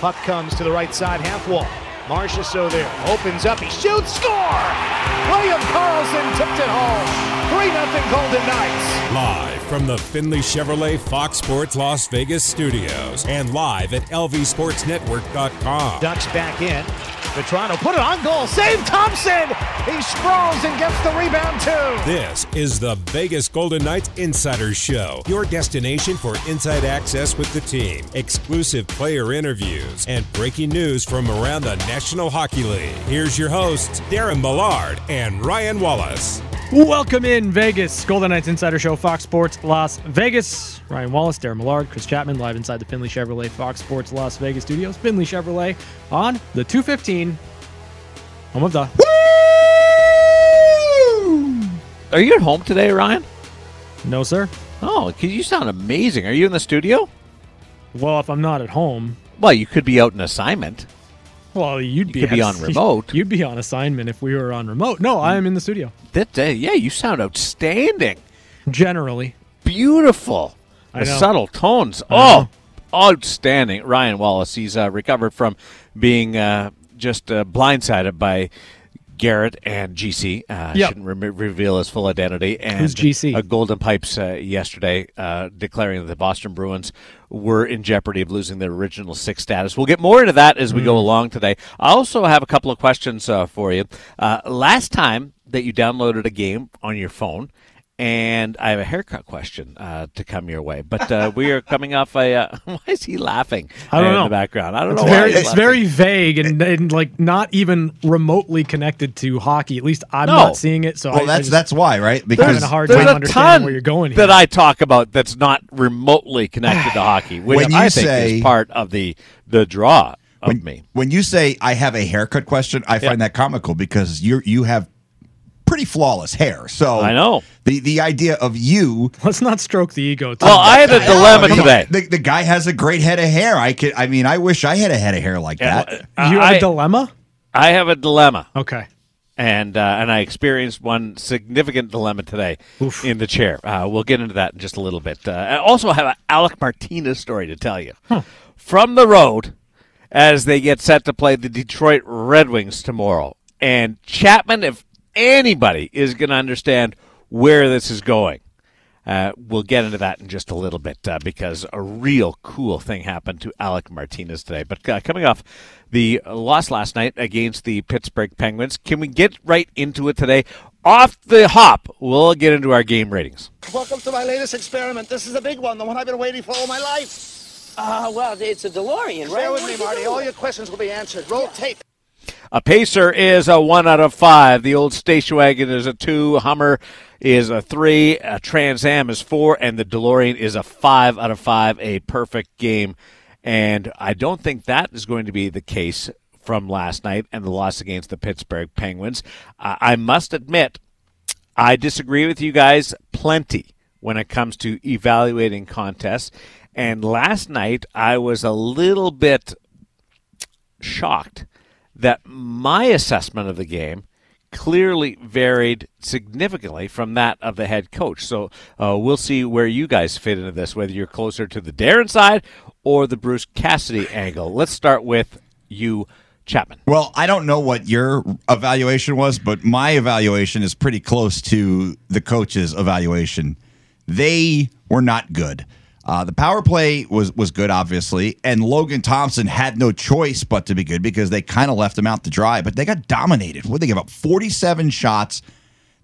Puck comes to the right side half wall. Marchessault there. Opens up. He shoots. Score! William Karlsson tipped it home. 3 0 Golden Knights. Live from the Findlay Chevrolet Fox Sports Las Vegas studios and live at lvsportsnetwork.com. Ducks back in. Vatrano put it on goal. Save Thompson. He sprawls and gets the rebound too. This is the Vegas Golden Knights Insider Show, your destination for inside access with the team, exclusive player interviews, and breaking news from around the National Hockey League. Here's your hosts, Darren Millard and Ryan Wallace. Welcome in Vegas, Golden Knights Insider Show, Fox Sports Las Vegas. Ryan Wallace, Darren Millard, Chris Chapman, live inside the Findlay Chevrolet Fox Sports Las Vegas studios. Findlay Chevrolet on the 215, home of the. Are you at home today, Ryan? No, sir. Oh, because you sound amazing. Are you in the studio? Well, if I'm not at home, Well, you could be out in assignment. Well, you'd be could be on remote. You'd be on assignment if we were on remote. No, I am in the studio. That day, yeah, you sound outstanding. Generally, Beautiful. I the know. subtle tones. Oh, outstanding. Ryan Wallace, he's uh, recovered from being uh, just uh, blindsided by Garrett and GC. Uh, Yep. Shouldn't re- reveal his full identity. And Who's GC? Uh, Golden Pipes uh, yesterday uh, declaring that the Boston Bruins were in jeopardy of losing their original six status. We'll get more into that as we Mm. go along today. I also have a couple of questions uh, for you. Uh, last time that you downloaded a game on your phone, and I have a haircut question uh, to come your way. But uh, we are coming off a. Uh, why is he laughing? I don't in know. the background. I don't it's know. very, why he's it's laughing. very vague and, and like not even remotely connected to hockey. At least I'm No. not seeing it. So I, Well, I that's just- that's why, right? having Because a hard There's time a understanding where you're going here. that I talk about that's not remotely connected to hockey, which When you I think say- is part of the the draw of when, me. when you say I have a haircut question, I find that comical because you you have pretty flawless hair. So I know. the the idea of you. Let's not stroke the ego. Too Well, I had a I know, dilemma come today. The, the guy has a great head of hair. I could. I mean, I wish I had a head of hair like that. you have I- a dilemma. I have a dilemma. Okay. and uh, and I experienced one significant dilemma today in the chair. Uh, we'll get into that in just a little bit. Uh, I also have an Alec Martinez story to tell you from the road as they get set to play the Detroit Red Wings tomorrow. And Chapman, if anybody is going to understand where this is going. Uh, we'll get into that in just a little bit uh, because a real cool thing happened to Alec Martinez today. But uh, coming off the loss last night against the Pittsburgh Penguins, can we get right into it today? Off the hop, we'll get into our game ratings. Welcome to my latest experiment. This is a big one, the one I've been waiting for all my life. Uh, well, it's a DeLorean, right? Bear with me, are you Marty. All your questions will be answered. Roll tape. A Pacer is a one out of five. The old station wagon is a two. Hummer is a three. A Trans Am is four, and the DeLorean is a five out of five. A perfect game, and I don't think that is going to be the case from last night and the loss against the Pittsburgh Penguins. Uh, I must admit, I disagree with you guys plenty when it comes to evaluating contests. And last night, I was a little bit shocked that my assessment of the game clearly varied significantly from that of the head coach. So uh, we'll see where you guys fit into this, whether you're closer to the Darren side or the Bruce Cassidy angle. Let's start with you, Chapman. Well, I don't know what your evaluation was, but my evaluation is pretty close to the coach's evaluation. They were not good. Uh, the power play was was good, obviously, and Logan Thompson had no choice but to be good because they kind of left him out to dry. But they got dominated. What they give up? Forty seven shots,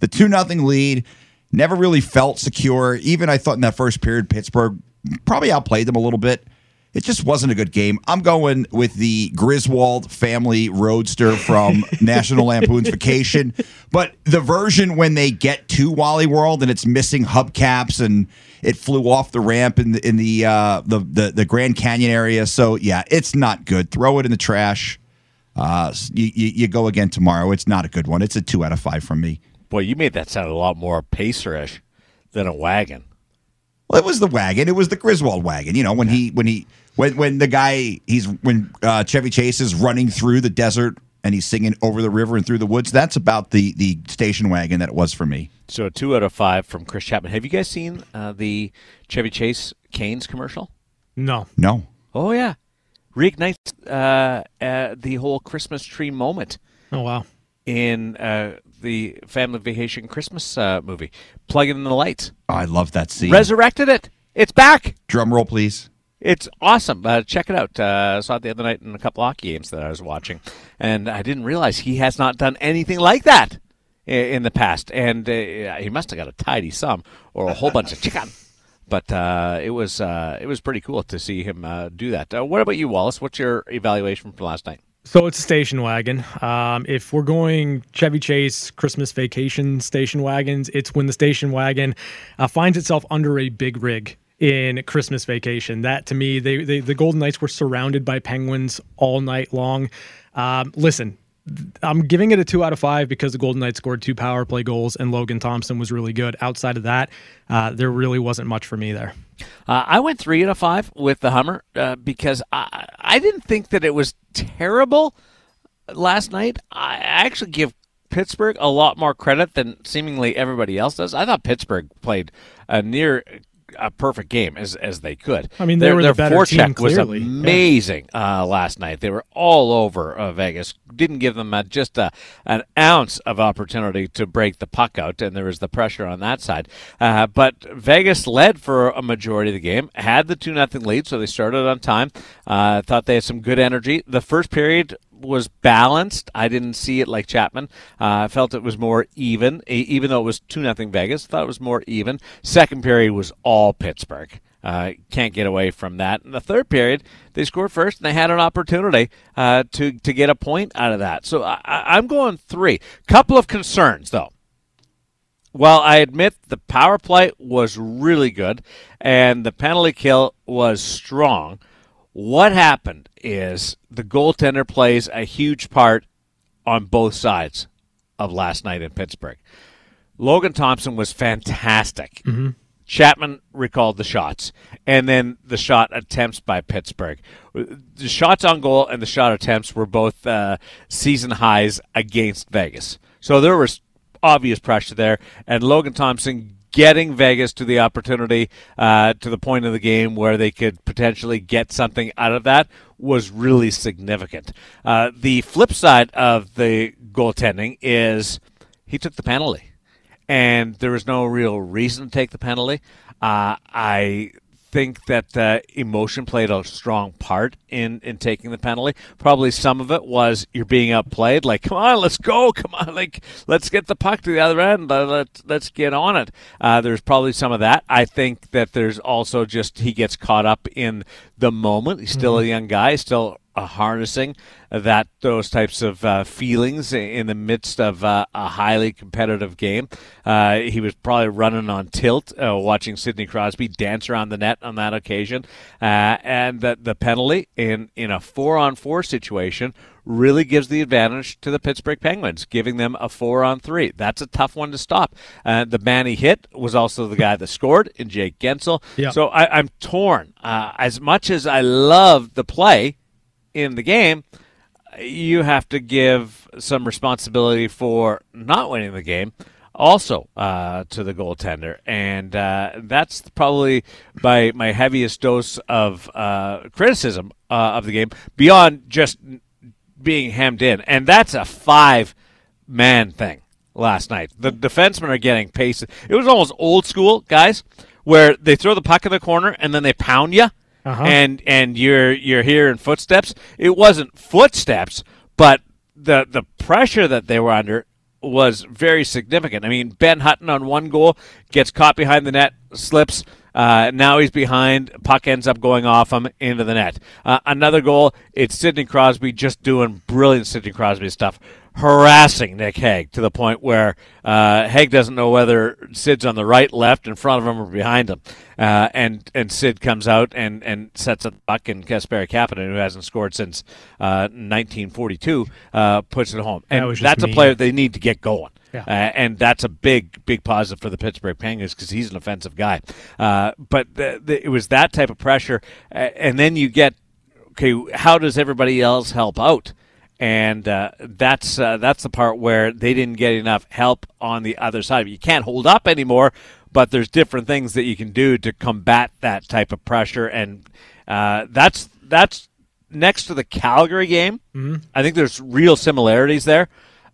the two nothing lead. Never really felt secure. Even I thought in that first period, Pittsburgh probably outplayed them a little bit. It just wasn't a good game. I'm going with the Griswold family roadster from National Lampoon's Vacation, but the version when they get to Wally World and it's missing hubcaps and it flew off the ramp in the in the uh, the, the the Grand Canyon area. So yeah, it's not good. Throw it in the trash. Uh, you, you, you go again tomorrow. It's not a good one. It's a two out of five from me. Boy, you made that sound a lot more Pacer-ish than a wagon. Well, it was the wagon. It was the Griswold wagon. You know, when he when he when when the guy he's when uh, Chevy Chase is running through the desert and he's singing over the river and through the woods. That's about the the station wagon that it was for me. So two out of five from Chris Chapman. Have you guys seen uh, the Chevy Chase Canes commercial? No. No, Oh yeah, reignites uh, uh, the whole Christmas tree moment Oh wow. in uh, the Family Vacation Christmas uh, movie. Plugging in the lights, Oh, I love that scene. resurrected it. It's back. Drum roll, please. It's awesome. Uh, check it out. Uh, I saw it the other night in a couple hockey games that I was watching, and I didn't realize he has not done anything like that i- in the past. And uh, he must have got a tidy sum or a whole bunch of chicken. But uh, it was uh, it was pretty cool to see him uh, do that. Uh, what about you, Wallace? What's your evaluation from last night? So it's a station wagon. Um, if we're going Chevy Chase Christmas vacation station wagons, it's when the station wagon uh, finds itself under a big rig in Christmas vacation. That to me, they, they the Golden Knights were surrounded by penguins all night long. Um, listen, I'm giving it a two out of five because the Golden Knights scored two power play goals and Logan Thompson was really good. Outside of that, uh, there really wasn't much for me there. Uh, I went three out of five with the Hummer uh, because I, I didn't think that it was terrible last night. I actually give Pittsburgh a lot more credit than seemingly everybody else does. I thought Pittsburgh played a near a perfect game as as they could. I mean, they their, were the their better team, forecheck was clearly. Yeah. amazing uh, last night. They were all over uh, Vegas. Didn't give them uh, just a, an ounce of opportunity to break the puck out, and there was the pressure on that side. Uh, but Vegas led for a majority of the game, had the two nothing lead, so they started on time. Uh, thought they had some good energy. The first period was balanced. I didn't see it like Chapman. Uh, I felt it was more even, even though it was two nothing Vegas. Thought it was more even. Second period was all Pittsburgh. Uh, can't get away from that. In the third period, they scored first, and they had an opportunity uh, to to get a point out of that. So I, I'm going three. Couple of concerns though. Well, I admit the power play was really good and the penalty kill was strong, what happened is the goaltender plays a huge part on both sides of last night in Pittsburgh. Logan Thompson was fantastic. Chapman recalled the shots, and then the shot attempts by Pittsburgh. The shots on goal and the shot attempts were both uh, season highs against Vegas. So there was obvious pressure there, and Logan Thompson getting Vegas to the opportunity uh, to the point of the game where they could potentially get something out of that was really significant. Uh, the flip side of the goaltending is he took the penalty and there was no real reason to take the penalty. Uh, I think that uh, emotion played a strong part in, in taking the penalty. Probably some of it was you're being outplayed. Like, come on, let's go. Come on, like let's get the puck to the other end. Let- Let's let's get on it. Uh, there's probably some of that. I think that there's also just he gets caught up in the moment. He's still a young guy, still uh, harnessing that those types of uh, feelings in the midst of uh, a highly competitive game. Uh, he was probably running on tilt, uh, watching Sidney Crosby dance around the net on that occasion, uh, and that the penalty in in a four on four situation really gives the advantage to the Pittsburgh Penguins, giving them a four on three. That's a tough one to stop. Uh, the man he hit was also the guy that scored in Jake Guentzel. Yeah. So I, I'm torn. Uh, as much as I love the play in the game, you have to give some responsibility for not winning the game also uh, to the goaltender. And uh, that's probably by my heaviest dose of uh, criticism uh, of the game beyond just being hemmed in. And that's a five man thing last night. The defensemen are getting pace. It was almost old school, guys, where they throw the puck in the corner and then they pound you. Uh-huh. And and you're you're hearing footsteps. It wasn't footsteps, but the the pressure that they were under was very significant. I mean, Ben Hutton on one goal gets caught behind the net, slips. Uh, now he's behind. Puck ends up going off him into the net. Uh, another goal. It's Sidney Crosby just doing brilliant Sidney Crosby stuff, harassing Nick Hague to the point where uh, Hague doesn't know whether Sid's on the right, left, in front of him, or behind him. Uh, and and Sid comes out and, and sets a puck, and Kasperi Kapanen, who hasn't scored since uh, 1942, uh, puts it home. And just that's a player they need to get going. Yeah. Uh, and that's a big, big positive for the Pittsburgh Penguins because he's an offensive guy. Uh, but the, the, it was that type of pressure, uh, and then you get okay. How does everybody else help out? And uh, that's uh, that's the part where they didn't get enough help on the other side. You can't hold up anymore, but there's different things that you can do to combat that type of pressure, and uh, that's that's next to the Calgary game, I think there's real similarities there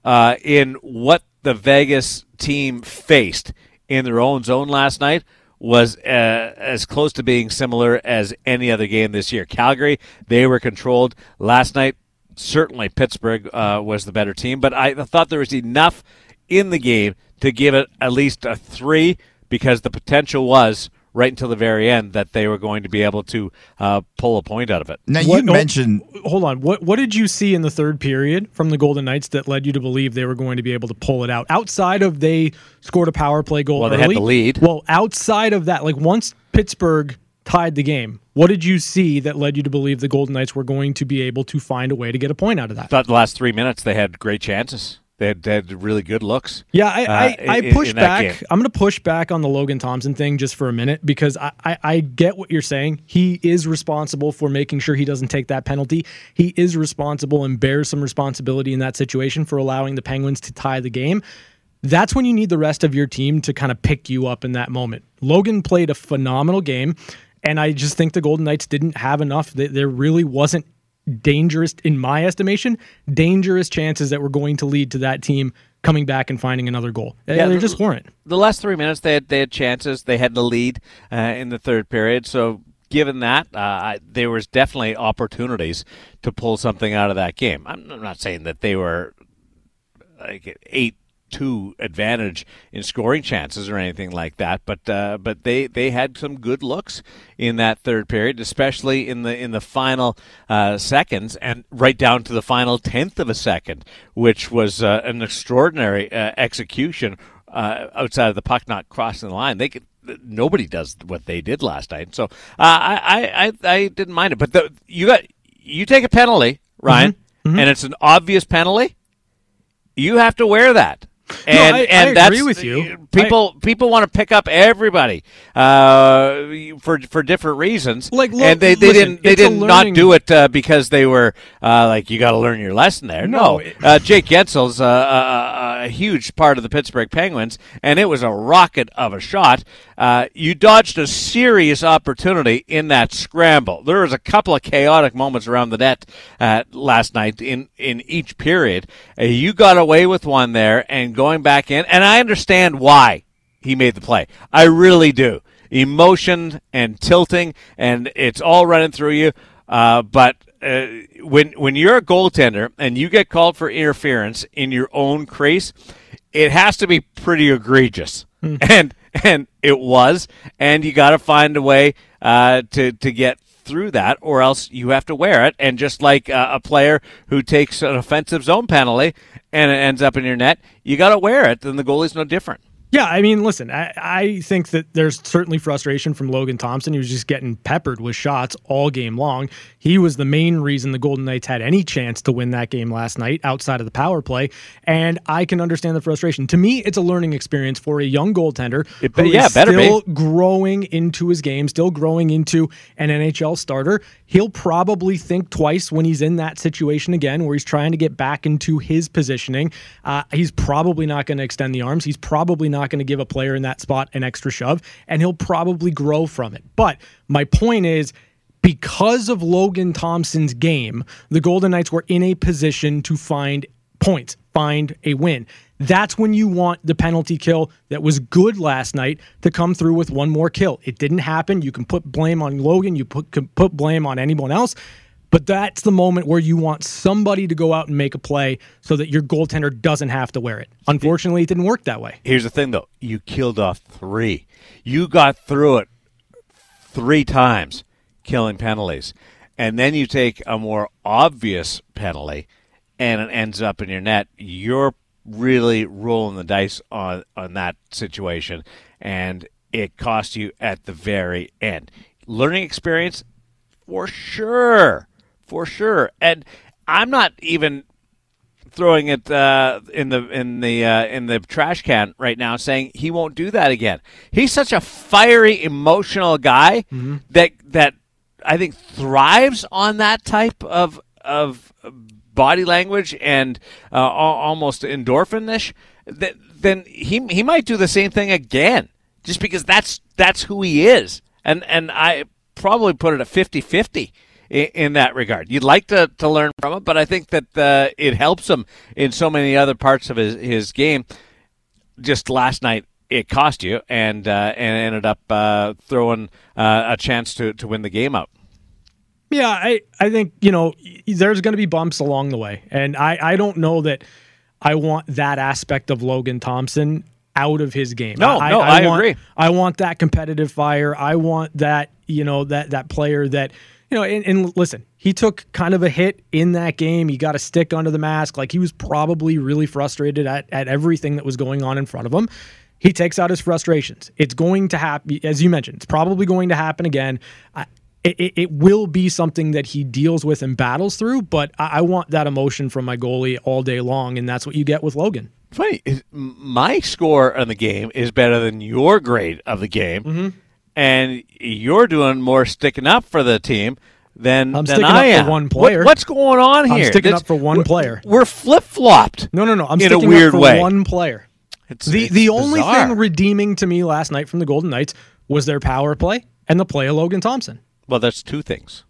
uh, in what the Vegas team faced in their own zone last night was uh, as close to being similar as any other game this year. Calgary, they were controlled last night. Certainly, Pittsburgh uh, was the better team, but I thought there was enough in the game to give it at least a three because the potential was right until the very end that they were going to be able to uh, pull a point out of it. Now What- you mentioned Hold on. What what did you see in the third period from the Golden Knights that led you to believe they were going to be able to pull it out? Outside of they scored a power play goal Well, they had the lead. Well, outside of that, like once Pittsburgh tied the game, what did you see that led you to believe the Golden Knights were going to be able to find a way to get a point out of that? thought the last three minutes they had great chances. They had, they had really good looks. Yeah, I, uh, I, I push in back. I'm going to push back on the Logan Thompson thing just for a minute because I, I, I get what you're saying. He is responsible for making sure he doesn't take that penalty. He is responsible and bears some responsibility in that situation for allowing the Penguins to tie the game. That's when you need the rest of your team to kind of pick you up in that moment. Logan played a phenomenal game, and I just think the Golden Knights didn't have enough. There- really wasn't dangerous, in my estimation, dangerous chances that were going to lead to that team coming back and finding another goal. Yeah, Yeah, there the- just weren't. the last three minutes they had they had chances. They had the lead uh, in the third period. So given that, uh, I, there was definitely opportunities to pull something out of that game. I'm, I'm not saying that they were like eight two advantage in scoring chances or anything like that, but uh, but they, they had some good looks in that third period, especially in the in the final uh, seconds and right down to the final tenth of a second, which was uh, an extraordinary uh, execution uh, outside of the puck not crossing the line. They could. Nobody does what they did last night, so uh, I, I, I I didn't mind it. But the, you got you take a penalty, Ryan, and it's an obvious penalty you have to wear that. And, I- I and agree that's with you. People people want to pick up everybody uh, for for different reasons. Like, look, and they, they listen, didn't they did not learning- do it uh, because they were uh, like you got to learn your lesson there. No, No, uh, Jake Guentzel's uh, a, huge part of the Pittsburgh Penguins, and it was a rocket of a shot. Uh, you dodged a serious opportunity in that scramble. There was a couple of chaotic moments around the net uh, last night in in each period. Uh, you got away with one there, and going back in, and I understand why he made the play. I really do. Emotion and tilting, and it's all running through you. Uh, but uh, when when you're a goaltender and you get called for interference in your own crease, it has to be pretty egregious, and and it was, and you got to find a way uh, to to get through that, or else you have to wear it. And just like uh, a player who takes an offensive zone penalty and it ends up in your net, you got to wear it. Then the goalie's no different. Yeah, I mean, listen, I, I think that there's certainly frustration from Logan Thompson. He was just getting peppered with shots all game long. He was the main reason the Golden Knights had any chance to win that game last night outside of the power play. And I can understand the frustration. To me, it's a learning experience for a young goaltender It who be- is yeah, better be. still growing into his game, still growing into an NHL starter. He'll probably think twice when he's in that situation again, where he's trying to get back into his positioning. Uh, he's probably not going to extend the arms. He's probably not going to give a player in that spot an extra shove, and he'll probably grow from it. But my point is, because of Logan Thompson's game, the Golden Knights were in a position to find points, find a win. That's when you want the penalty kill that was good last night to come through with one more kill. It didn't happen. You can put blame on Logan, you put, can put blame on anyone else, but that's the moment where you want somebody to go out and make a play so that your goaltender doesn't have to wear it. Unfortunately, it didn't work that way. Here's the thing, though. You killed off three. You got through it three times, killing penalties. And then you take a more obvious penalty and it ends up in your net. You're really rolling the dice on, on that situation. And it costs you at the very end. Learning experience, for sure. For sure. And I'm not even throwing it uh, in the in the uh, in the trash can right now, saying he won't do that again. He's such a fiery, emotional guy that that I think thrives on that type of of body language and uh, al- almost endorphinish. That then he he might do the same thing again, just because that's that's who he is. And and I probably put it at 50-50 in, in that regard. You'd like to, to learn from it, but I think that uh, it helps him in so many other parts of his, his game. Just last night, it cost you and uh, and ended up uh, throwing uh, a chance to, to win the game out. Yeah, I, I think, you know, there's going to be bumps along the way. And I, I don't know that I want that aspect of Logan Thompson out of his game. No, I, no, I, I want, agree. I want that competitive fire. I want that, you know, that that player that, you know, and, and listen, he took kind of a hit in that game. He got a stick under the mask. Like he was probably really frustrated at, at everything that was going on in front of him. He takes out his frustrations. It's going to happen, as you mentioned, it's probably going to happen again. I, it, it, will be something that he deals with and battles through, but I, I want that emotion from my goalie all day long, and that's what you get with Logan. Funny, my score on the game is better than your grade of the game, Mm-hmm. and you're doing more sticking up for the team than, I'm than sticking I up for am. one What- player. what's going on here? I'm sticking That's- up for one player. We're flip flopped. No, no, no. I'm In a sticking weird up for way. one player. It's, The it's the only bizarre. thing redeeming to me last night from the Golden Knights was their power play and the play of Logan Thompson. well, that's two things.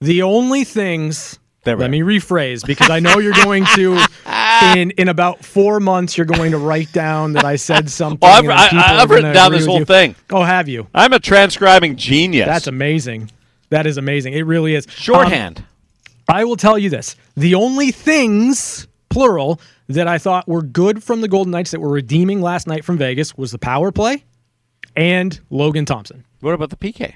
The only things There let me rephrase because I know you're going to in in about four months you're going to write down that I said something. Oh, I've- I- I've written down this whole you. thing. Oh, have you? I'm a transcribing genius. That's amazing. That is amazing. It really is. Um, shorthand. I will tell you this. The only things, plural, that I thought were good from the Golden Knights that were redeeming last night from Vegas was the power play and Logan Thompson. what about the PK?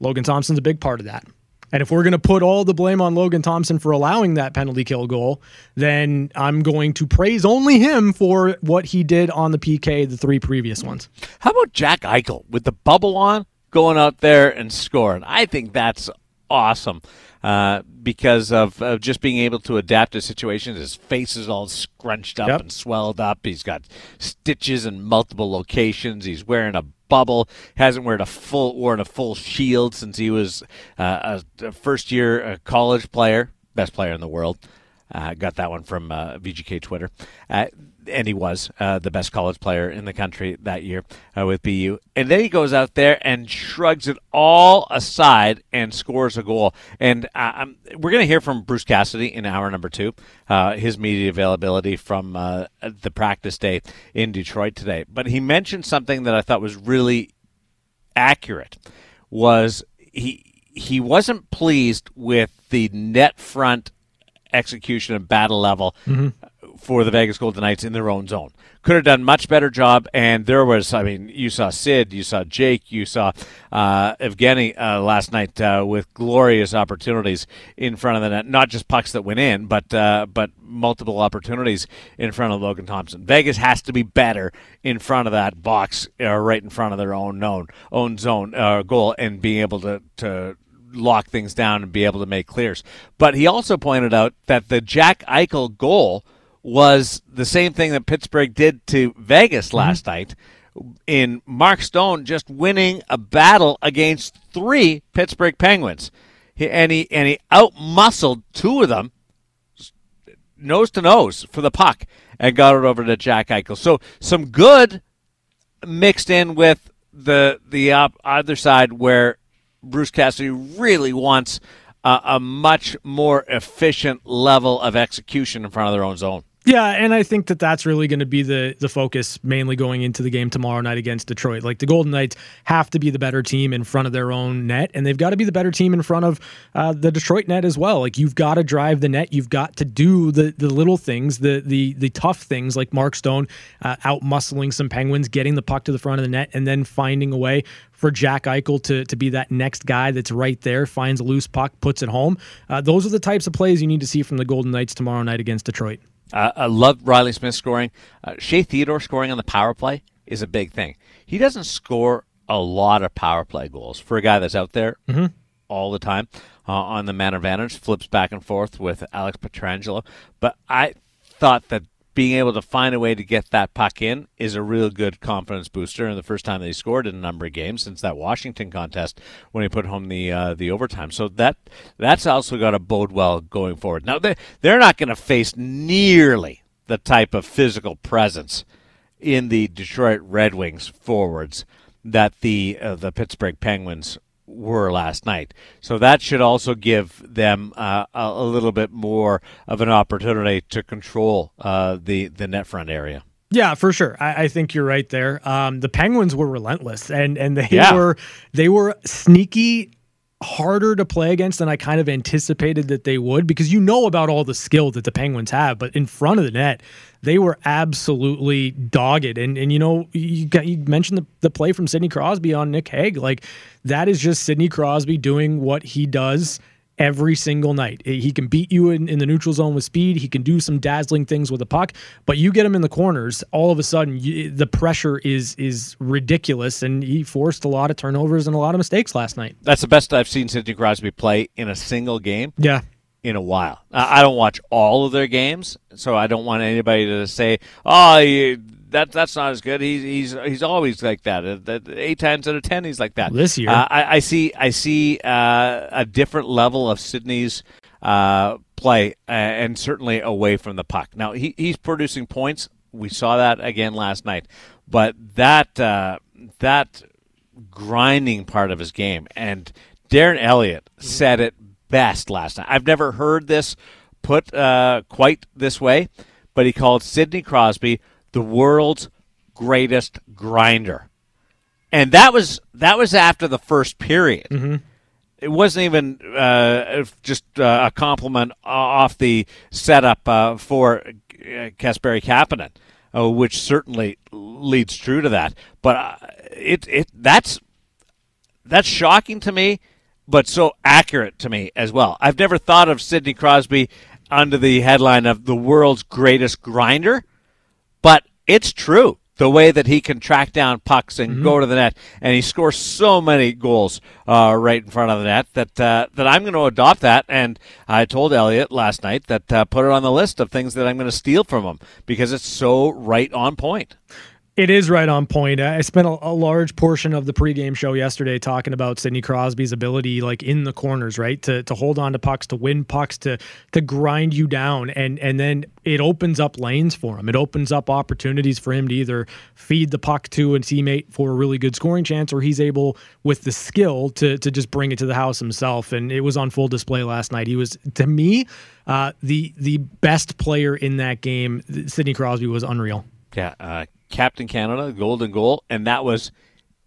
Logan Thompson's a big part of that. And if we're going to put all the blame on Logan Thompson for allowing that penalty kill goal, then I'm going to praise only him for what he did on the PK the three previous ones. How about Jack Eichel with the bubble on, going out there and scoring? I think that's awesome uh, because of, of just being able to adapt to situations. His face is all scrunched up Yep. and swelled up. He's got stitches in multiple locations. He's wearing a bubble. Hasn't worn a full worn a full shield since he was uh, a, a first year uh, college player, best player in the world. Uh, got that one from uh, VGK Twitter. Uh, and he was uh, the best college player in the country that year uh, with BU. And then he goes out there and shrugs it all aside and scores a goal. And uh, we're going to hear from Bruce Cassidy in hour number two, uh, his media availability from uh, the practice day in Detroit today. But he mentioned something that I thought was really accurate was he he wasn't pleased with the net front execution and battle level for the Vegas Golden Knights in their own zone. Could have done much better job, and there was, I mean, you saw Sid, you saw Jake, you saw uh, Evgeny uh, last night uh, with glorious opportunities in front of the net. Not just pucks that went in, but uh, but multiple opportunities in front of Logan Thompson. Vegas has to be better in front of that box, uh, right in front of their own known own zone uh, goal, and being able to to lock things down and be able to make clears. But he also pointed out that the Jack Eichel goal was the same thing that Pittsburgh did to Vegas mm-hmm. last night in Mark Stone just winning a battle against three Pittsburgh Penguins. He, and he and he outmuscled two of them nose to nose for the puck and got it over to Jack Eichel. So some good mixed in with the the op- other side where Bruce Cassidy really wants a, a much more efficient level of execution in front of their own zone. Yeah, and I think that that's really going to be the the focus mainly going into the game tomorrow night against Detroit. Like the Golden Knights have to be the better team in front of their own net, and they've got to be the better team in front of uh, the Detroit net as well. Like you've got to drive the net, you've got to do the the little things, the the the tough things, like Mark Stone uh, out muscling some Penguins, getting the puck to the front of the net, and then finding a way for Jack Eichel to to be that next guy that's right there, finds a loose puck, puts it home. Uh, those are the types of plays you need to see from the Golden Knights tomorrow night against Detroit. Uh, I love Riley Smith scoring. Uh, Shea Theodore scoring on the power play is a big thing. He doesn't score a lot of power play goals for a guy that's out there all the time uh, on the man advantage, flips back and forth with Alex Pietrangelo. But I thought that being able to find a way to get that puck in is a real good confidence booster. And the first time that he scored in a number of games since that Washington contest when he put home the uh, the overtime. So that that's also got to bode well going forward. Now they they're not going to face nearly the type of physical presence in the Detroit Red Wings forwards that the uh, the Pittsburgh Penguins were last night. So that should also give them uh, a, a, little bit more of an opportunity to control uh, the the net front area. Yeah, for sure. I, I think you're right there. Um, the Penguins were relentless, and and they yeah. were they were sneaky harder to play against than I kind of anticipated that they would because you know about all the skill that the Penguins have, but in front of the net, they were absolutely dogged. And and you know you got, you mentioned the, the play from Sidney Crosby on Nick Hague, like that is just Sidney Crosby doing what he does every single night. He can beat you in, in the neutral zone with speed. He can do some dazzling things with the puck, but you get him in the corners, all of a sudden you, the pressure is is ridiculous, and he forced a lot of turnovers and a lot of mistakes last night. That's the best I've seen Sidney Crosby play in a single game. Yeah. In a while, I don't watch all of their games, so I don't want anybody to say, "Oh, that that's not as good. He's he's he's always like that. Uh, eight times out of ten, he's like that. This year, uh, I, I, see I see uh, a different level of Sidney's uh, play, uh, and certainly away from the puck. Now he, he's producing points. We saw that again last night, but that uh, that grinding part of his game, and Darren Elliott said it best last night. I've never heard this put quite this way, but he called Sidney Crosby the world's greatest grinder. And that was that was after the first period. Mm-hmm. It wasn't even uh, just uh, a compliment off the setup uh, for uh, Kasperi Kapanen, uh, which certainly leads true to that. But uh, it it that's that's shocking to me, but so accurate to me as well. I've never thought of Sidney Crosby under the headline of the world's greatest grinder. It's true the way that he can track down pucks and mm-hmm. go to the net, and he scores so many goals uh, right in front of the net that uh, that I'm going to adopt that. And I told Elliot last night that uh, put it on the list of things that I'm going to steal from him because it's so right on point. It is right on point. I spent a, a, large portion of the pregame show yesterday talking about Sidney Crosby's ability, like in the corners, right, to to hold on to pucks, to win pucks, to to grind you down, and and then it opens up lanes for him. It opens up opportunities for him to either feed the puck to a teammate for a really good scoring chance, or he's able with the skill to to just bring it to the house himself. And it was on full display last night. He was to me uh, the the best player in that game. Sidney Crosby was unreal. Yeah, uh, Captain Canada, golden goal, and that was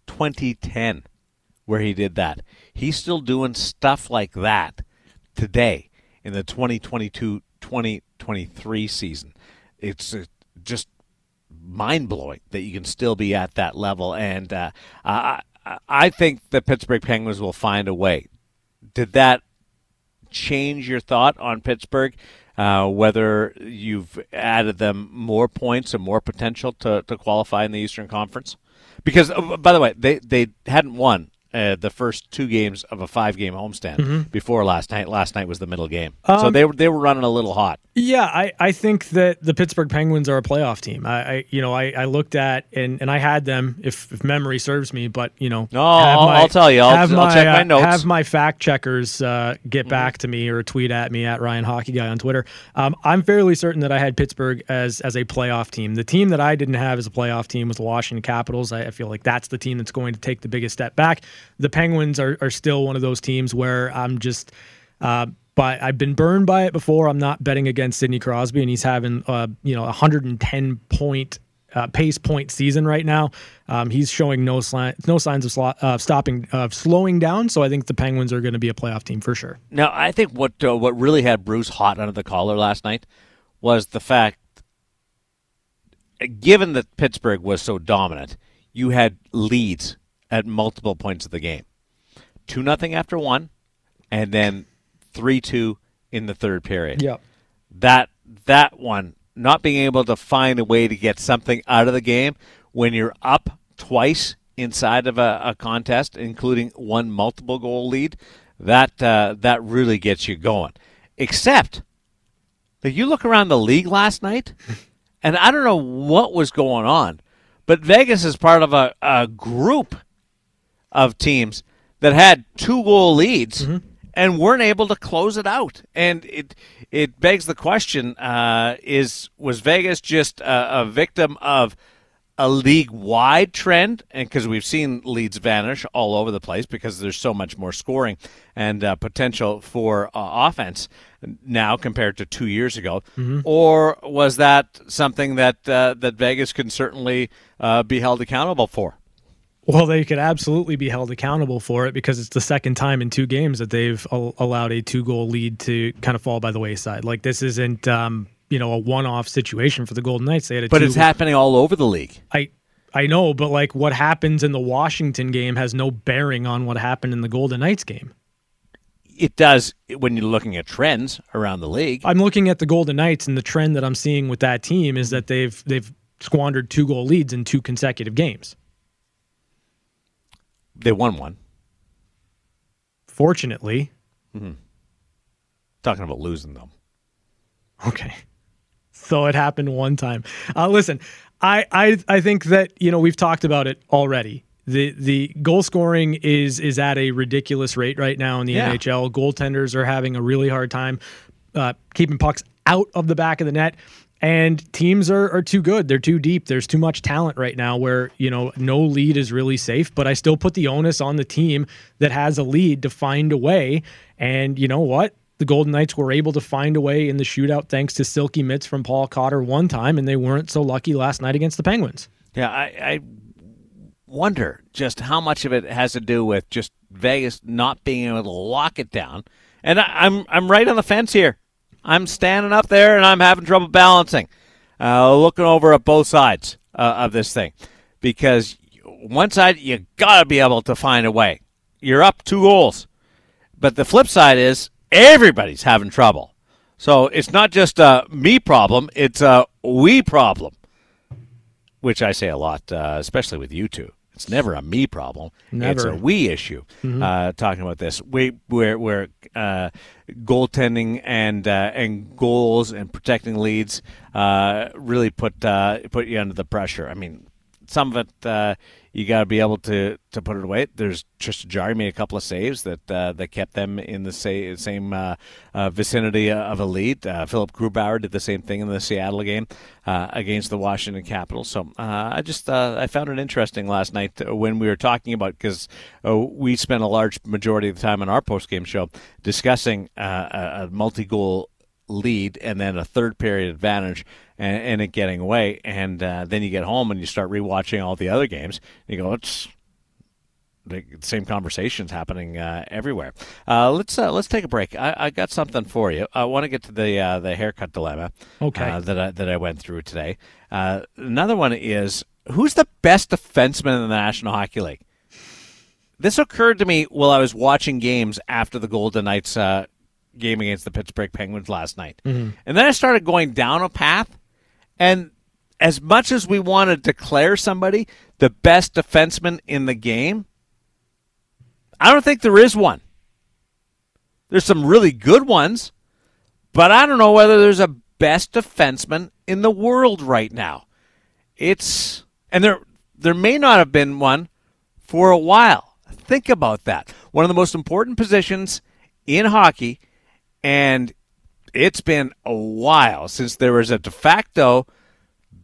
2010 where he did that. He's still doing stuff like that today in the 2022 2023 season. It's uh, just mind blowing that you can still be at that level. And uh, I, I think the Pittsburgh Penguins will find a way. Did that change your thought on Pittsburgh? Uh, whether you've added them more points and more potential to, to qualify in the Eastern Conference. Because, uh, by the way, they, they hadn't won uh, the first two games of a five game homestand mm-hmm. before last night. Last night was the middle game, um, so they were they were running a little hot. Yeah, I, I think that the Pittsburgh Penguins are a playoff team. I, I you know I, I looked at and, and I had them if, if memory serves me, but you know no I'll, my, I'll, tell you I'll, have I'll my, check my notes. Have my fact checkers uh, get mm-hmm. back to me or tweet at me at Ryan Hockey Guy on Twitter. Um, I'm fairly certain that I had Pittsburgh as as a playoff team. The team that I didn't have as a playoff team was the Washington Capitals. I, I feel like that's the team that's going to take the biggest step back. The Penguins are, are still one of those teams where I'm just. Uh, but I've been burned by it before. I'm not betting against Sidney Crosby, and he's having uh, you know 110 point uh, pace point season right now. Um, he's showing no sign, no signs of uh, stopping, uh, slowing down. So I think the Penguins are going to be a playoff team for sure. Now I think what uh, what really had Bruce hot under the collar last night was the fact, given that Pittsburgh was so dominant, you had leads at multiple points of the game two nothing after one, and then three two in the third period. Yeah, that that one not being able to find a way to get something out of the game when you're up twice inside of a, a contest, including one multiple goal lead, that uh, that really gets you going. Except that you look around the league last night, and I don't know what was going on, but Vegas is part of a, a group of teams that had two goal leads mm-hmm. and weren't able to close it out. And it it begs the question: uh, Is was Vegas just a, a victim of a league wide trend, and because we've seen leads vanish all over the place because there's so much more scoring and uh, potential for uh, offense now compared to two years ago, or was that something that uh, that Vegas can certainly uh, be held accountable for? Well, they could absolutely be held accountable for it because it's the second time in two games that they've al- allowed a two goal lead to kind of fall by the wayside. Like this isn't, um, you know, a one off situation for the Golden Knights. They had a But two- it's happening all over the league. I I know, but like what happens in the Washington game has no bearing on what happened in the Golden Knights game. It does when you're looking at trends around the league. I'm looking at the Golden Knights and the trend that I'm seeing with that team is that they've they've squandered two goal leads in two consecutive games. They won one. Fortunately, Talking about losing them. Okay. So it happened one time. Uh, listen, I, I I think that you know we've talked about it already. The the goal scoring is is at a ridiculous rate right now in the Yeah. NHL. Goaltenders are having a really hard time uh, keeping pucks out of the back of the net. And teams are, are too good. They're too deep. There's too much talent right now where, you know, no lead is really safe. But I still put the onus on the team that has a lead to find a way. And you know what? The Golden Knights were able to find a way in the shootout thanks to silky mitts from Paul Cotter one time, and they weren't so lucky last night against the Penguins. Yeah, I, I wonder just how much of it has to do with just Vegas not being able to lock it down. And I, I'm I'm right on the fence here. I'm standing up there and I'm having trouble balancing, uh, looking over at both sides uh, of this thing, because one side you gotta be able to find a way. You're up two goals, but the flip side is everybody's having trouble. So it's not just a me problem; it's a we problem which I say a lot, uh, especially with you two. It's never a me problem. It's a we issue. Uh, talking about this, we where where uh, goaltending and uh, and goals and protecting leads uh, really put uh, put you under the pressure. I mean, some of it uh, you got to be able to to put it away. There's Tristan Jarry made a couple of saves that uh, that kept them in the sa- same uh, uh, vicinity of a lead. Uh, Philip Grubauer did the same thing in the Seattle game uh, against the Washington Capitals. So I just I found it interesting last night when we were talking about because we spent a large majority of the time on our post game show discussing a, a multi goal lead and then a third period advantage and, and it getting away and uh, then you get home and you start rewatching all the other games and you go it's the same conversations happening uh, everywhere. Uh, let's uh, let's take a break. I, I got something for you. I want to get to the uh, the haircut dilemma. Okay. uh, that I, that I went through today. Uh, another one is who's the best defenseman in the National Hockey League. This occurred to me while I was watching games after the Golden Knights uh, game against the Pittsburgh Penguins last night. Mm-hmm. And then I started going down a path. And as much as we want to declare somebody the best defenseman in the game, I don't think there is one. There's some really good ones, but I don't know whether there's a best defenseman in the world right now. It's and there there may not have been one for a while. Think about that. One of the most important positions in hockey, and it's been a while since there was a de facto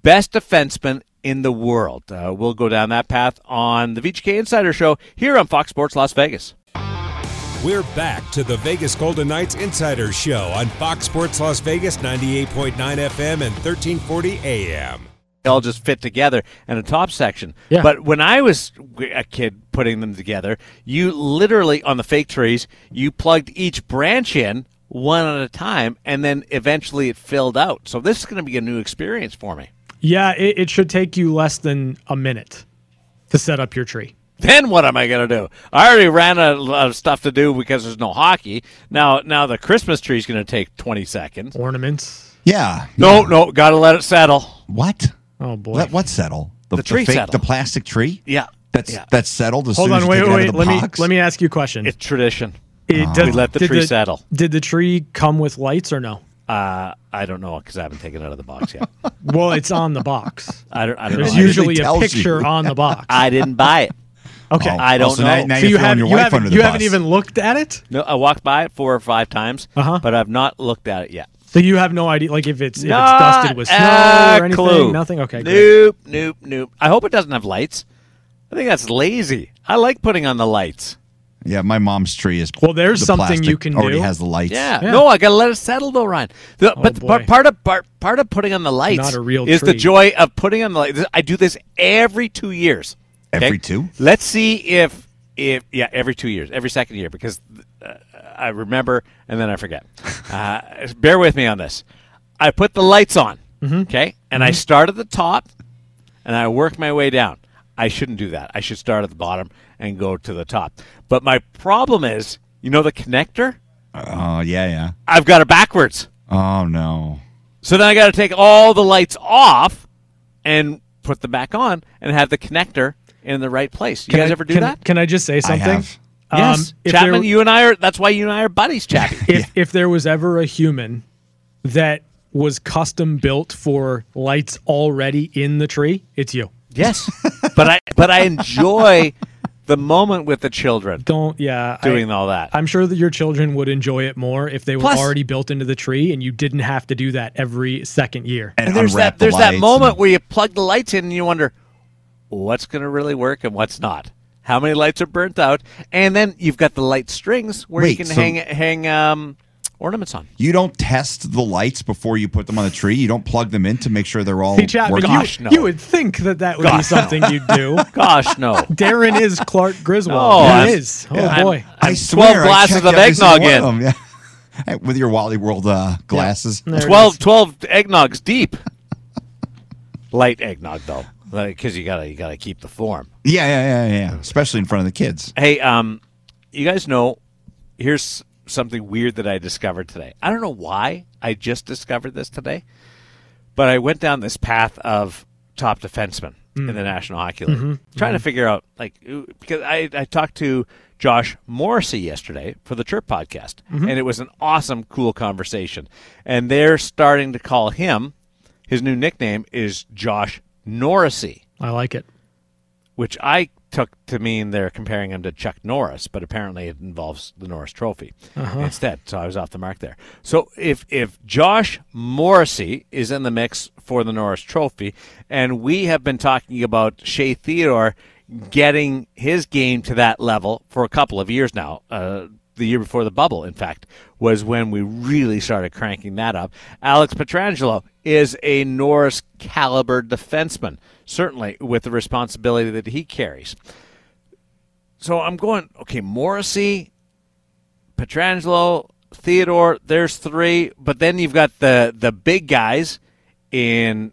best defenseman in the world. Uh, we'll go down that path on the VGK Insider Show here on Fox Sports Las Vegas. We're back to the Vegas Golden Knights Insider Show on Fox Sports Las Vegas 98.9 FM and 1340 AM. They all just fit together in a top section. Yeah. But when I was a kid putting them together, you literally on the fake trees, you plugged each branch in one at a time, and then eventually it filled out. So this is going to be a new experience for me. Yeah, it, it should take you less than a minute to set up your tree. Then what am I going to do? I already ran out of stuff to do because there's no hockey. Now, now the Christmas tree is going to take 20 seconds. Ornaments. Yeah. No, no, got to let it settle. What? Oh boy. Let what settle? The tree fake, settle. the plastic tree. Yeah, That's yeah. that's settled as Hold soon on, as you wait, take it wait, out wait. of the Let me let me ask you a question. it's tradition. It- does- we let the did tree settle. Did the tree come with lights or no? Uh, I don't know because I haven't taken it out of the box yet. Well, it's on the box. I don't. I don't There's know. usually a picture you. on the box. I didn't buy it. Okay. Oh. I don't so know. Now, now so you're you have, your you, wife haven't, you haven't even looked at it? No, I walked by it four or five times, Uh-huh. but I've not looked at it yet. So you have no idea, like if it's if it's dusted with snow or anything. clue. Nothing. Okay. Great. Nope, nope, nope. I hope it doesn't have lights. I think that's lazy. I like putting on the lights. Yeah, my mom's tree is. Well, there's the something you can do. already do. has the lights. Yeah. Yeah. No, I gotta let it settle though, Ryan. The, but boy. part, part of part, part of putting on the lights Not a real is the joy of putting on the lights. I do this every two years. Every two? Let's see if if yeah, every two years, every second year, because uh, I remember and then I forget. uh, bear with me on this. I put the lights on, Mm-hmm. okay, and I start at the top, and I work my way down. I shouldn't do that. I should start at the bottom and go to the top. But my problem is, you know, the connector. Oh yeah, yeah. I've got it backwards. Oh no. So then I got to take all the lights off and put them back on and have the connector in the right place. You Can guys I- ever do can, that? Can I just say I something? have. yes. Um, if Chapman, there- you and I are. That's why you and I are buddies, Chappie. if if there was ever a human that was custom built for lights already in the tree, it's you. Yes, but I but I enjoy the moment with the children Don't yeah. I- doing all that. I'm sure that your children would enjoy it more if they were Plus- already built into the tree and you didn't have to do that every second year. And, And there's that the there's that moment and- where you plug the lights in and you wonder what's going to really work and what's not. How many lights are burnt out? And then you've got the light strings where you can so- hang hang um, ornaments on. You don't test the lights before you put them on the tree. You don't plug them in to make sure they're all Hey Chapman, working. you, Gosh, no. you would think that that would be Gosh, no. something you'd do. Gosh, no. Darren is Clark Griswold. Oh, he is. Oh I'm- boy. I I'm swear, 12 glasses of eggnog in. of yeah. With your Wally World uh, glasses. There it 12, 12 eggnogs deep. Light eggnog though, because you gotta you gotta keep the form. Yeah, yeah, yeah, yeah. Especially in front of the kids. Hey, um, you guys know, here's something weird that I discovered today. I don't know why I just discovered this today, but I went down this path of top defensemen in mm. the National Hockey League, mm-hmm. trying to mm-hmm. figure out like because I I talked to Josh Morrissey yesterday for the Chirp podcast, mm-hmm. and it was an awesome, cool conversation. And they're starting to call him. His new nickname is Josh Norrisy I like it. which I took to mean they're comparing him to Chuck Norris, but apparently it involves the Norris Trophy instead. So I was off the mark there. So if if Josh Morrissey is in the mix for the Norris Trophy, and we have been talking about Shea Theodore getting his game to that level for a couple of years now. Uh, the year before the bubble, in fact, was when we really started cranking that up. Alex Pietrangelo is a Norris caliber defenseman, certainly with the responsibility that he carries. So I'm going, okay, Morrissey, Pietrangelo, Theodore, there's three, but then you've got the the big guys in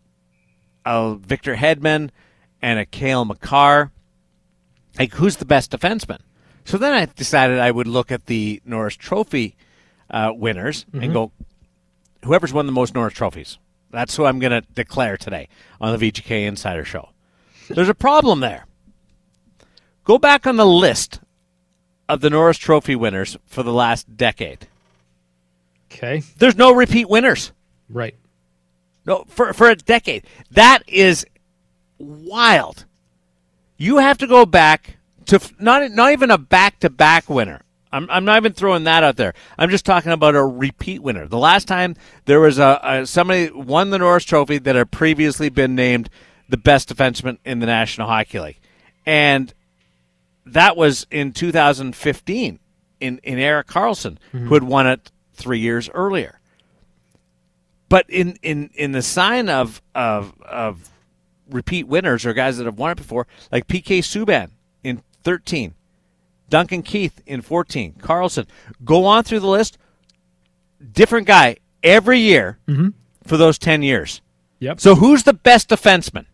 uh, Victor Hedman and a Cale Makar. Like, who's the best defenseman? So then I decided I would look at the Norris Trophy uh, winners and go, whoever's won the most Norris trophies. That's who I'm going to declare today on the VGK Insider Show. There's a problem there. Go back on the list of the Norris Trophy winners for the last decade. Okay. There's no repeat winners. Right. No, for for a decade. That is wild. You have to go back to not not even a back to back winner. I'm I'm not even throwing that out there. I'm just talking about a repeat winner. The last time there was a, a somebody won the Norris Trophy that had previously been named the best defenseman in the National Hockey League, and that was in 2015 in in Erik Karlsson, who had mm-hmm. won it three years earlier. But in, in, in the sign of, of of repeat winners or guys that have won it before, like PK Subban in 13, Duncan Keith in 14, Karlsson, go on through the list. Different guy every year for those 10 years. Yep. So who's the best defenseman?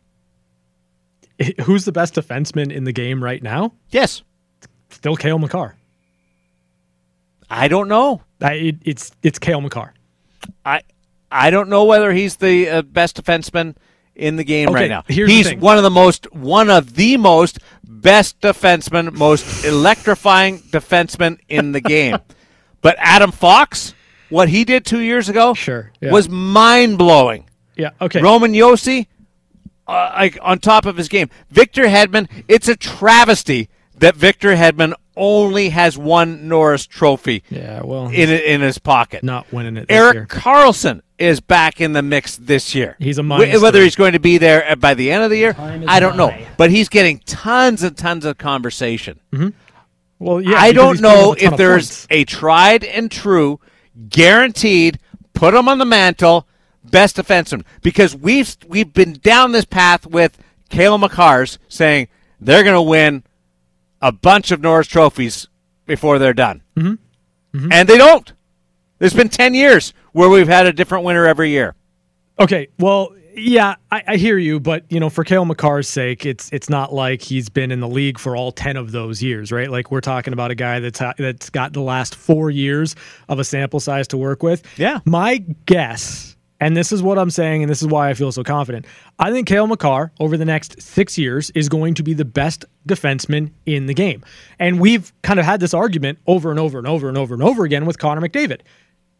Who's the best defenseman in the game right now? Yes. Still Cale Makar. I don't know. I, it, it's it's Cale Makar. I I don't know whether he's the uh, best defenseman in the game Okay, right now. here's he's one of the most one of the most best defensemen, most electrifying defensemen in the game. but Adam Fox, what he did 2 years ago Sure, yeah. was mind-blowing. Yeah. Okay. Roman Josi uh, like on top of his game. Victor Hedman, it's a travesty that Victor Hedman only has one Norris Trophy Yeah, well, in in his pocket. not winning it. This Eric year. Karlsson is back in the mix this year. He's a minus Whether three. he's going to be there by the end of the year, I don't know. But he's getting tons and tons of conversation. Mm-hmm. Well, yeah, I don't know up a ton if there's points. a tried and true, guaranteed, put him on the mantle, best defenseman. Because we've we've been down this path with Cale Makars saying they're going to win a bunch of Norris trophies before they're done, mm-hmm. and they don't. There's been ten years where we've had a different winner every year. Okay, well, yeah, I, I hear you, but you know, for Cale Makar's sake, it's it's not like he's been in the league for all ten of those years, right? Like we're talking about a guy that's ha- that's got the last four years of a sample size to work with. Yeah. my guess, and this is what I'm saying, and this is why I feel so confident. I think Cale Makar over the next six years is going to be the best defenseman in the game, and we've kind of had this argument over and over and over and over and over again with Connor McDavid.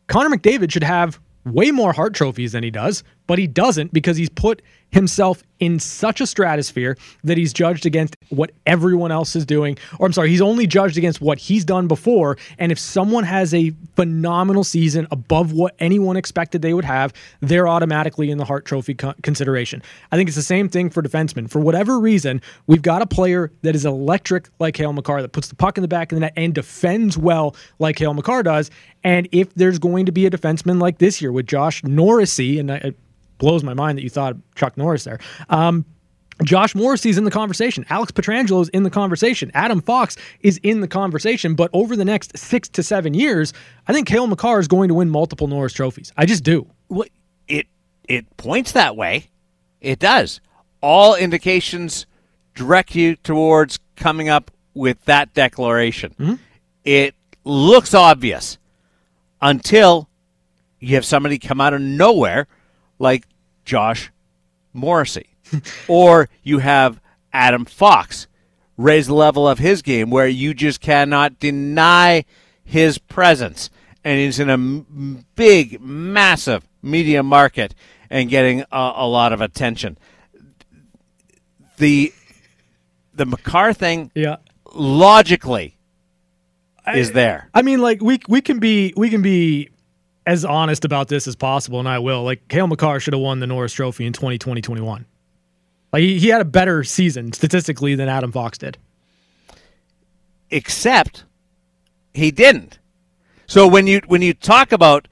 Connor McDavid should have way more Hart trophies than he does, but he doesn't because he's put himself in such a stratosphere that he's judged against what everyone else is doing. Or I'm sorry, he's only judged against what he's done before. And if someone has a phenomenal season above what anyone expected they would have, they're automatically in the Hart Trophy co- consideration. I think it's the same thing for defensemen. For whatever reason, we've got a player that is electric like Cale Makar that puts the puck in the back of the net and defends well like Cale Makar does. And if there's going to be a defenseman like this year with Josh Norrisy, and I, blows my mind that you thought Chuck Norris there. Um, Josh Morrissey's in the conversation. Alex Pietrangelo is in the conversation. Adam Fox is in the conversation. But over the next six to seven years, I think Cale Makar is going to win multiple Norris trophies. I just do. Well, it it points that way. It does. All indications direct you towards coming up with that declaration. It looks obvious until you have somebody come out of nowhere like Josh Morrissey. or you have Adam Fox raise the level of his game where you just cannot deny his presence. And he's in a m- big, massive media market and getting a, a lot of attention. The the Makar thing Yeah. logically is there. I mean, like we we can be we can be as honest about this as possible, and I will. Like Cale Makar should have won the Norris Trophy in 2020-21. Like he, he had a better season statistically than Adam Fox did. except he didn't. So when you when you talk about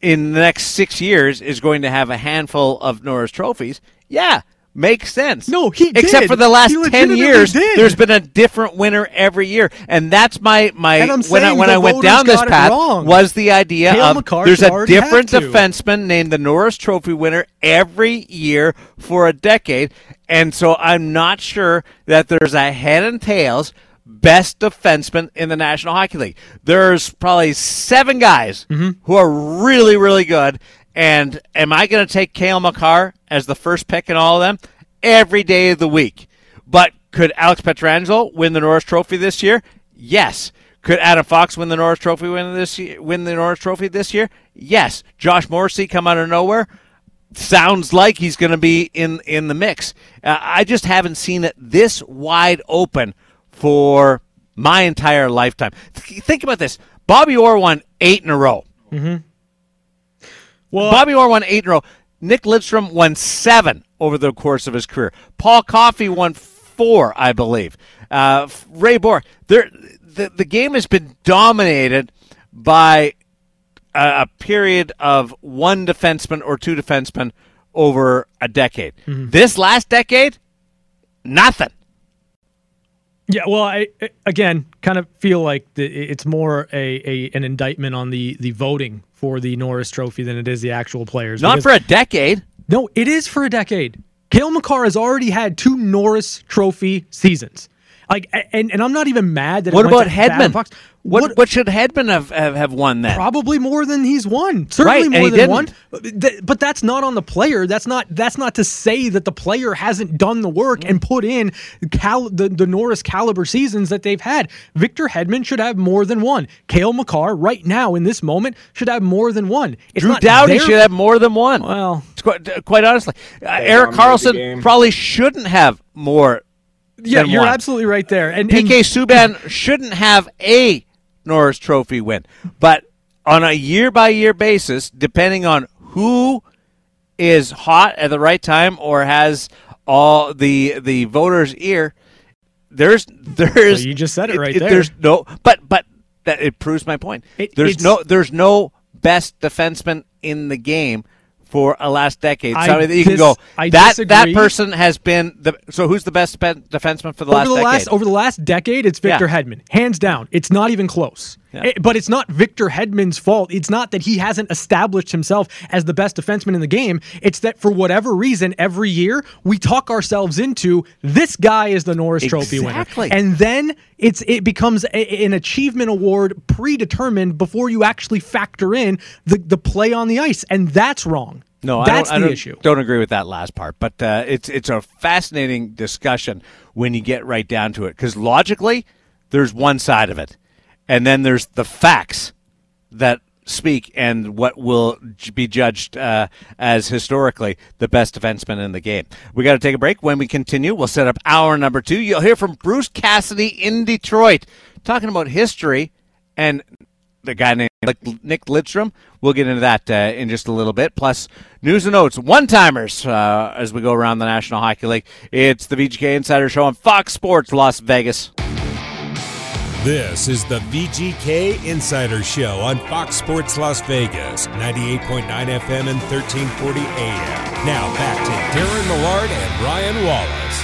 in the next six years is going to have a handful of Norris trophies, yeah, makes sense. No, he except did. for the last ten years, did. there's been a different winner every year, and that's my my when I when I went down this path was the idea of Makar there's a different defenseman named the Norris Trophy winner every year for a decade, and so I'm not sure that there's a head and tails best defenseman in the National Hockey League. There's probably seven guys Mm-hmm. who are really, really good. And am I going to take Cale Makar as the first pick in all of them every day of the week? But could Alex Pietrangelo win the Norris Trophy this year? Yes. Could Adam Fox win the Norris Trophy win this year, win the Norris Trophy this year? Yes. Josh Morrissey come out of nowhere? sounds like he's going to be in in the mix. Uh, I just haven't seen it this wide open for my entire lifetime. Th- Think about this: Bobby Orr won eight in a row. Well, Bobby Orr won eight in a row. Nick Lidstrom won seven over the course of his career. Paul Coffey won four, I believe. Uh, Ray Bourque. There, the the game has been dominated by a, a period of one defenseman or two defensemen over a decade. This last decade, nothing. Yeah, well, I- again kind of feel like the, it's more a, a an indictment on the the voting for the Norris Trophy than it is the actual players. Not for a decade. no, it is for a decade. Cale Makar has already had two Norris Trophy seasons. Like, and and I'm not even mad that. it What went about to Hedman? Fox. What, what should Hedman have, have, have won then? Probably more than he's won. Certainly Right, and more he than didn't. one. But that's not on the player. That's not that's not to say that the player hasn't done the work and put in cal- the, the Norris caliber seasons that they've had. Victor Hedman should have more than one. Cale Makar, right now in this moment, should have more than one. It's Drew not Doughty their- should have more than one. Well, It's quite, quite honestly, uh, Erik Karlsson probably shouldn't have more Yeah, you're one. absolutely right there. And, and PK Subban shouldn't have a Norris Trophy win, but on a year by year basis, depending on who is hot at the right time or has all the the voters' ear, there's there's Well, you just said it right there. There's no, but but that it proves my point. It- there's no there's no best defenseman in the game. For a last decade, I somebody that you can go. I that that person has been the. So who's the best defenseman for the over last the decade? last over the last decade, it's Victor Yeah. Hedman, hands down. It's not even close. Yeah. It- but it's not Victor Hedman's fault. It's not that he hasn't established himself as the best defenseman in the game. It's that for whatever reason, every year we talk ourselves into this guy is the Norris Trophy winner, and then it's it becomes a, an achievement award predetermined before you actually factor in the the play on the ice, and that's wrong. No, that's I don't, the I don't, issue. Don't agree with that last part, but uh, it's it's a fascinating discussion when you get right down to it. Because logically, there's one side of it, and then there's the facts that speak and what will be judged uh, as historically the best defenseman in the game. We got to take a break. When we continue, we'll set up hour number two. You'll hear from Bruce Cassidy in Detroit, talking about history and the guy named Nick- Lidstrom. We'll get into that uh, in just a little bit. Plus, news and notes, one timers uh, as we go around the National Hockey League. It's the VGK Insider Show on Fox Sports Las Vegas. This is the VGK Insider Show on Fox Sports Las Vegas, 98.9 FM and 1340 AM. Now back to Darren Millard and Ryan Wallace.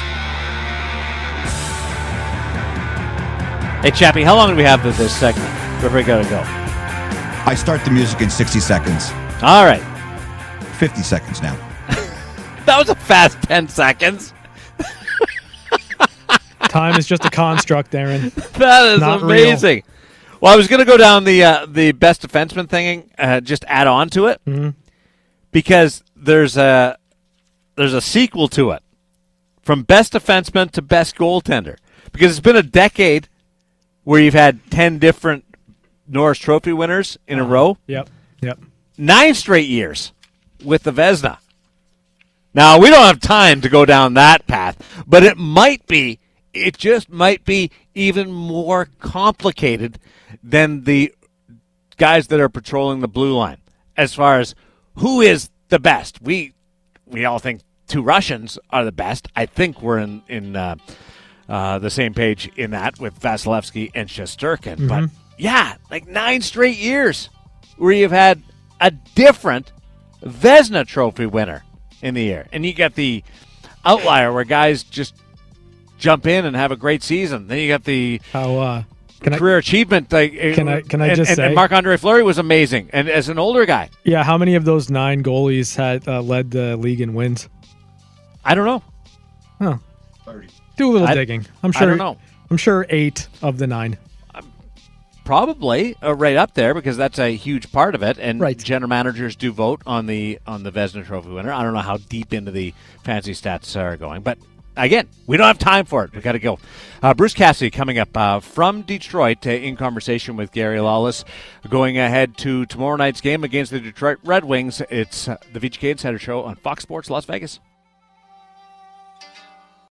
Hey, Chappie, how long do we have for this segment before we got to go? I start the music in 60 seconds. All right. 50 seconds now. That was a fast 10 seconds. Time is just a construct, Aaron. That is Not real. amazing. Well, I was going to go down the uh, the best defenseman thing, uh, just add on to it, Mm-hmm. because there's a there's a sequel to it, from best defenseman to best goaltender, because it's been a decade where you've had ten different Norris Trophy winners in a row, Yep. Yep. nine straight years with the Vezina. Now we don't have time to go down that path, but it might be. It just might be even more complicated than the guys that are patrolling the blue line as far as who is the best. We we all think two Russians are the best. I think we're in in uh, uh, the same page in that with Vasilevskiy and Shesterkin. But yeah, like nine straight years where you've had a different Vezina Trophy winner in the year, and you get the outlier where guys just jump in and have a great season. Then you got the How uh can I career achievement. Like, Can I- can I and, just and, say- Marc Andre Fleury was amazing, and as an older guy, Yeah, how many of those nine goalies had uh, led the league in wins? I don't know. Huh. Do a little I- digging. I'm I sure. don't know. I'm sure eight of the nine. Probably uh, right up there because that's a huge part of it, and Right. general managers do vote on the on the Vezina Trophy winner. I don't know how deep into the fancy stats are going, but again, we don't have time for it. We got to go. Uh, Bruce Cassidy coming up uh, from Detroit uh, in conversation with Gary Lawless, going ahead to tomorrow night's game against the Detroit Red Wings. It's uh, the VGK Insider Show on Fox Sports Las Vegas.